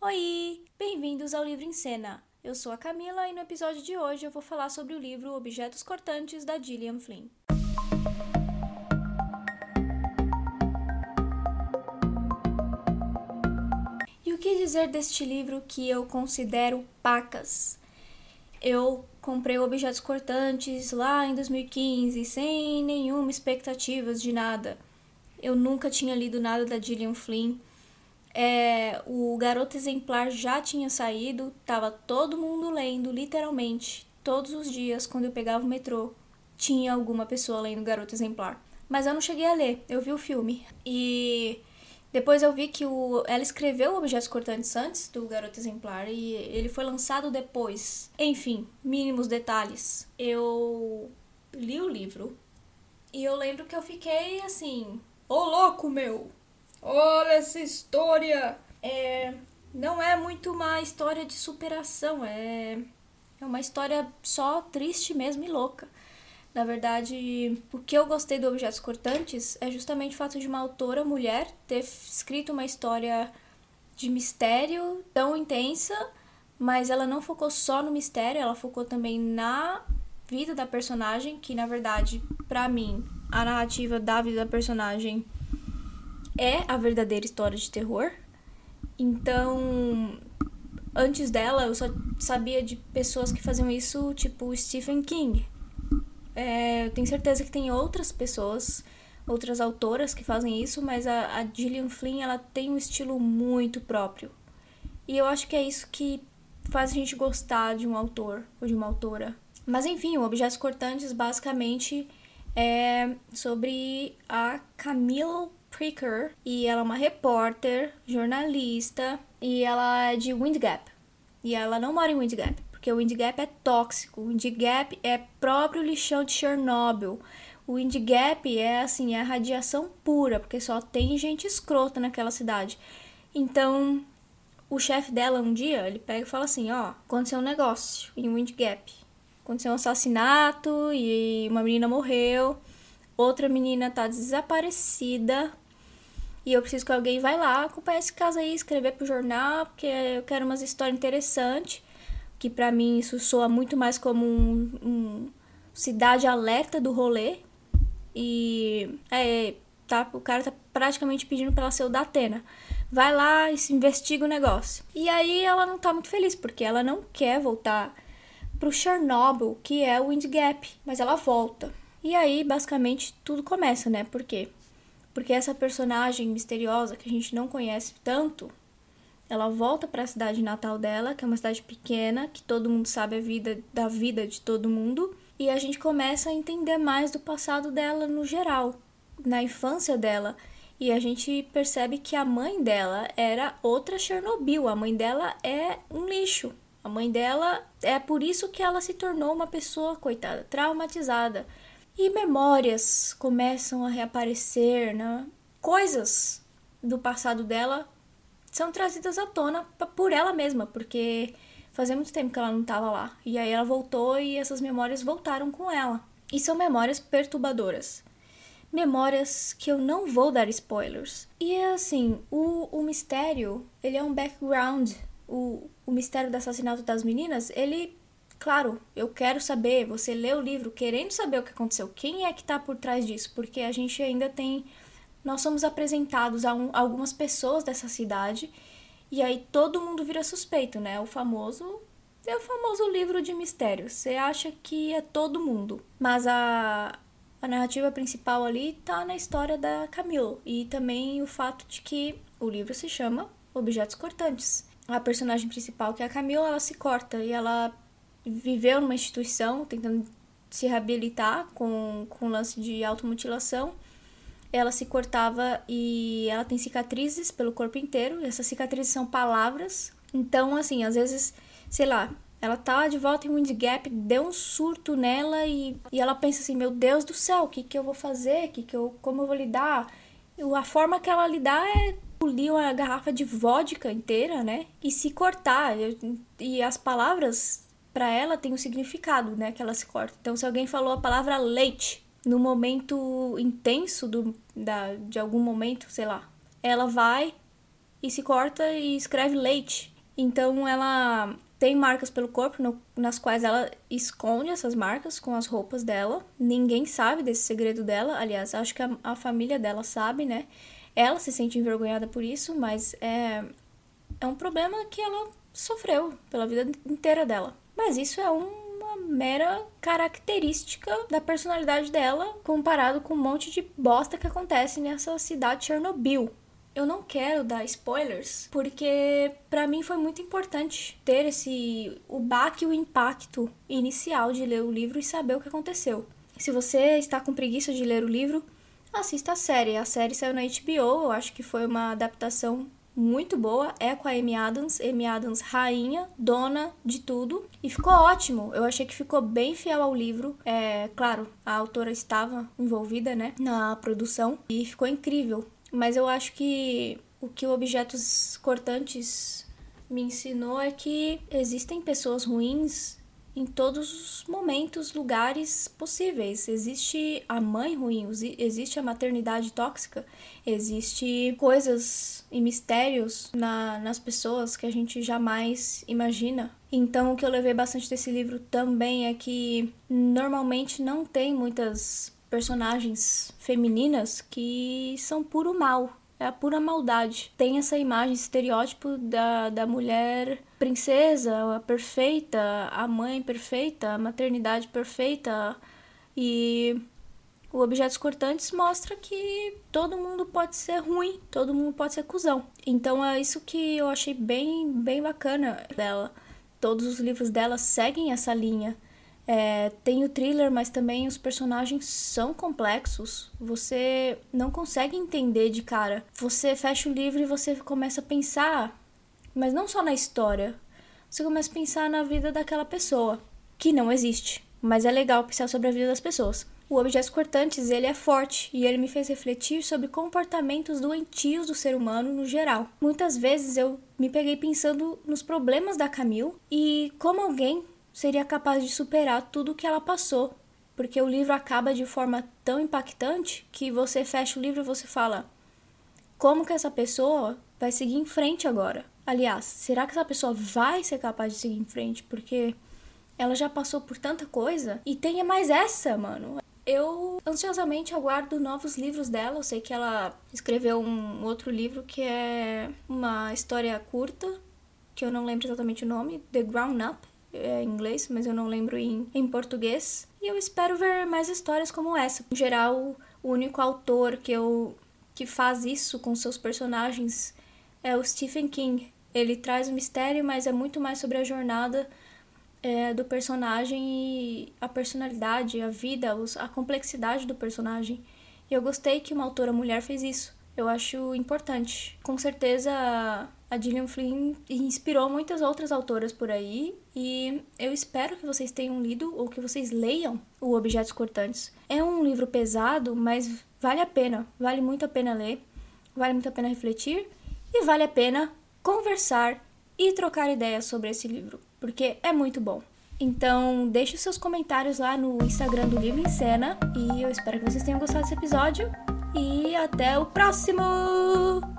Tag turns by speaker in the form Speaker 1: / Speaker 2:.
Speaker 1: Oi! Bem-vindos ao Livro em Cena. Eu sou a Camila e no episódio de hoje eu vou falar sobre o livro Objetos Cortantes da Gillian Flynn. E o que dizer deste livro que eu considero pacas? Eu comprei Objetos Cortantes lá em 2015 sem nenhuma expectativa de nada. Eu nunca tinha lido nada da Gillian Flynn. É, o Garoto Exemplar já tinha saído, tava todo mundo lendo, literalmente, todos os dias quando eu pegava o metrô, tinha alguma pessoa lendo Garoto Exemplar. Mas eu não cheguei a ler, eu vi o filme. E depois eu vi que o, ela escreveu Objetos Cortantes antes do Garoto Exemplar e ele foi lançado depois. Enfim, mínimos detalhes. Eu li o livro e eu lembro que eu fiquei assim: Ô louco, meu! Olha essa história! É, não é muito uma história de superação, é, é uma história só triste mesmo e louca. Na verdade, o que eu gostei do Objetos Cortantes é justamente o fato de uma autora mulher ter escrito uma história de mistério tão intensa, mas ela não focou só no mistério, ela focou também na vida da personagem, que na verdade, para mim, a narrativa da vida da personagem é a verdadeira história de terror. Então, antes dela, eu só sabia de pessoas que faziam isso, tipo Stephen King. É, eu tenho certeza que tem outras pessoas, outras autoras que fazem isso, mas a, a Gillian Flynn ela tem um estilo muito próprio. E eu acho que é isso que faz a gente gostar de um autor ou de uma autora. Mas enfim, o Objetos Cortantes basicamente é sobre a Camille Pricker e ela é uma repórter, jornalista e ela é de Wind Gap. E ela não mora em Wind Gap, porque o Wind Gap é tóxico. O Wind Gap é próprio lixão de Chernobyl. O Wind Gap é assim, é radiação pura, porque só tem gente escrota naquela cidade. Então, o chefe dela um dia, ele pega e fala assim, ó, aconteceu um negócio em Wind Gap. Aconteceu um assassinato e uma menina morreu outra menina tá desaparecida e eu preciso que alguém vá lá acompanhar esse caso aí, escrever pro jornal, porque eu quero umas histórias interessantes, que para mim isso soa muito mais como um, um cidade alerta do rolê. E é, tá, o cara tá praticamente pedindo pra ela ser o da Atena. Vai lá e se investiga o negócio. E aí ela não tá muito feliz, porque ela não quer voltar pro Chernobyl, que é o Wind Gap, mas ela volta. E aí, basicamente, tudo começa, né? Por quê? Porque essa personagem misteriosa que a gente não conhece tanto, ela volta para a cidade natal dela, que é uma cidade pequena, que todo mundo sabe a vida da vida de todo mundo, e a gente começa a entender mais do passado dela no geral, na infância dela. E a gente percebe que a mãe dela era outra Chernobyl, a mãe dela é um lixo. A mãe dela é por isso que ela se tornou uma pessoa coitada, traumatizada e memórias começam a reaparecer, né? Coisas do passado dela são trazidas à tona por ela mesma, porque fazia muito tempo que ela não estava lá. E aí ela voltou e essas memórias voltaram com ela. E são memórias perturbadoras. Memórias que eu não vou dar spoilers. E assim, o, o mistério, ele é um background. O, o mistério do assassinato das meninas, ele Claro, eu quero saber, você lê o livro querendo saber o que aconteceu, quem é que está por trás disso, porque a gente ainda tem. Nós somos apresentados a, um, a algumas pessoas dessa cidade e aí todo mundo vira suspeito, né? O famoso. É o famoso livro de mistérios. Você acha que é todo mundo, mas a, a narrativa principal ali tá na história da Camille e também o fato de que o livro se chama Objetos Cortantes. A personagem principal, que é a Camille, ela se corta e ela viveu numa instituição tentando se reabilitar com, com lance de automutilação. Ela se cortava e ela tem cicatrizes pelo corpo inteiro. E essas cicatrizes são palavras. Então, assim, às vezes, sei lá, ela tá de volta em Wind Gap, deu um surto nela e, e ela pensa assim: meu Deus do céu, o que, que eu vou fazer? Que que eu, como eu vou lidar? A forma que ela lidar é polir uma garrafa de vodka inteira, né? E se cortar. E as palavras para ela tem um significado, né, que ela se corta. Então, se alguém falou a palavra leite no momento intenso do, da, de algum momento, sei lá, ela vai e se corta e escreve leite. Então ela tem marcas pelo corpo no, nas quais ela esconde essas marcas com as roupas dela. Ninguém sabe desse segredo dela. Aliás, acho que a, a família dela sabe, né? Ela se sente envergonhada por isso, mas é, é um problema que ela sofreu pela vida inteira dela. Mas isso é uma mera característica da personalidade dela comparado com um monte de bosta que acontece nessa cidade de Chernobyl. Eu não quero dar spoilers, porque para mim foi muito importante ter esse o baque o impacto inicial de ler o livro e saber o que aconteceu. Se você está com preguiça de ler o livro, assista a série. A série saiu na HBO, eu acho que foi uma adaptação muito boa, é com a Amy Adams, Amy Adams rainha, dona de tudo, e ficou ótimo. Eu achei que ficou bem fiel ao livro. É, claro, a autora estava envolvida, né, na produção e ficou incrível. Mas eu acho que o que o Objetos Cortantes me ensinou é que existem pessoas ruins em todos os momentos, lugares possíveis. Existe a mãe ruim, existe a maternidade tóxica, existe coisas e mistérios na, nas pessoas que a gente jamais imagina. Então, o que eu levei bastante desse livro também é que normalmente não tem muitas personagens femininas que são puro mal. É a pura maldade. Tem essa imagem, estereótipo da, da mulher princesa, a perfeita, a mãe perfeita, a maternidade perfeita. E o Objetos Cortantes mostra que todo mundo pode ser ruim, todo mundo pode ser cuzão. Então é isso que eu achei bem, bem bacana dela. Todos os livros dela seguem essa linha é, tem o thriller, mas também os personagens são complexos. Você não consegue entender de cara. Você fecha o livro e você começa a pensar, mas não só na história. Você começa a pensar na vida daquela pessoa, que não existe. Mas é legal pensar sobre a vida das pessoas. O Objetos Cortantes, ele é forte e ele me fez refletir sobre comportamentos doentios do ser humano no geral. Muitas vezes eu me peguei pensando nos problemas da Camille e como alguém seria capaz de superar tudo o que ela passou, porque o livro acaba de forma tão impactante que você fecha o livro e você fala: como que essa pessoa vai seguir em frente agora? Aliás, será que essa pessoa vai ser capaz de seguir em frente? Porque ela já passou por tanta coisa e tem mais essa, mano. Eu ansiosamente aguardo novos livros dela. Eu sei que ela escreveu um outro livro que é uma história curta, que eu não lembro exatamente o nome, The Ground Up é, em inglês, mas eu não lembro em, em português. E eu espero ver mais histórias como essa. Em geral, o único autor que eu que faz isso com seus personagens é o Stephen King. Ele traz o mistério, mas é muito mais sobre a jornada é, do personagem e a personalidade, a vida, a complexidade do personagem. E eu gostei que uma autora mulher fez isso. Eu acho importante. Com certeza a Gillian Flynn inspirou muitas outras autoras por aí e eu espero que vocês tenham lido ou que vocês leiam o Objetos Cortantes. É um livro pesado, mas vale a pena, vale muito a pena ler, vale muito a pena refletir e vale a pena conversar e trocar ideias sobre esse livro, porque é muito bom. Então, deixe seus comentários lá no Instagram do Livro em Cena e eu espero que vocês tenham gostado desse episódio e até o próximo!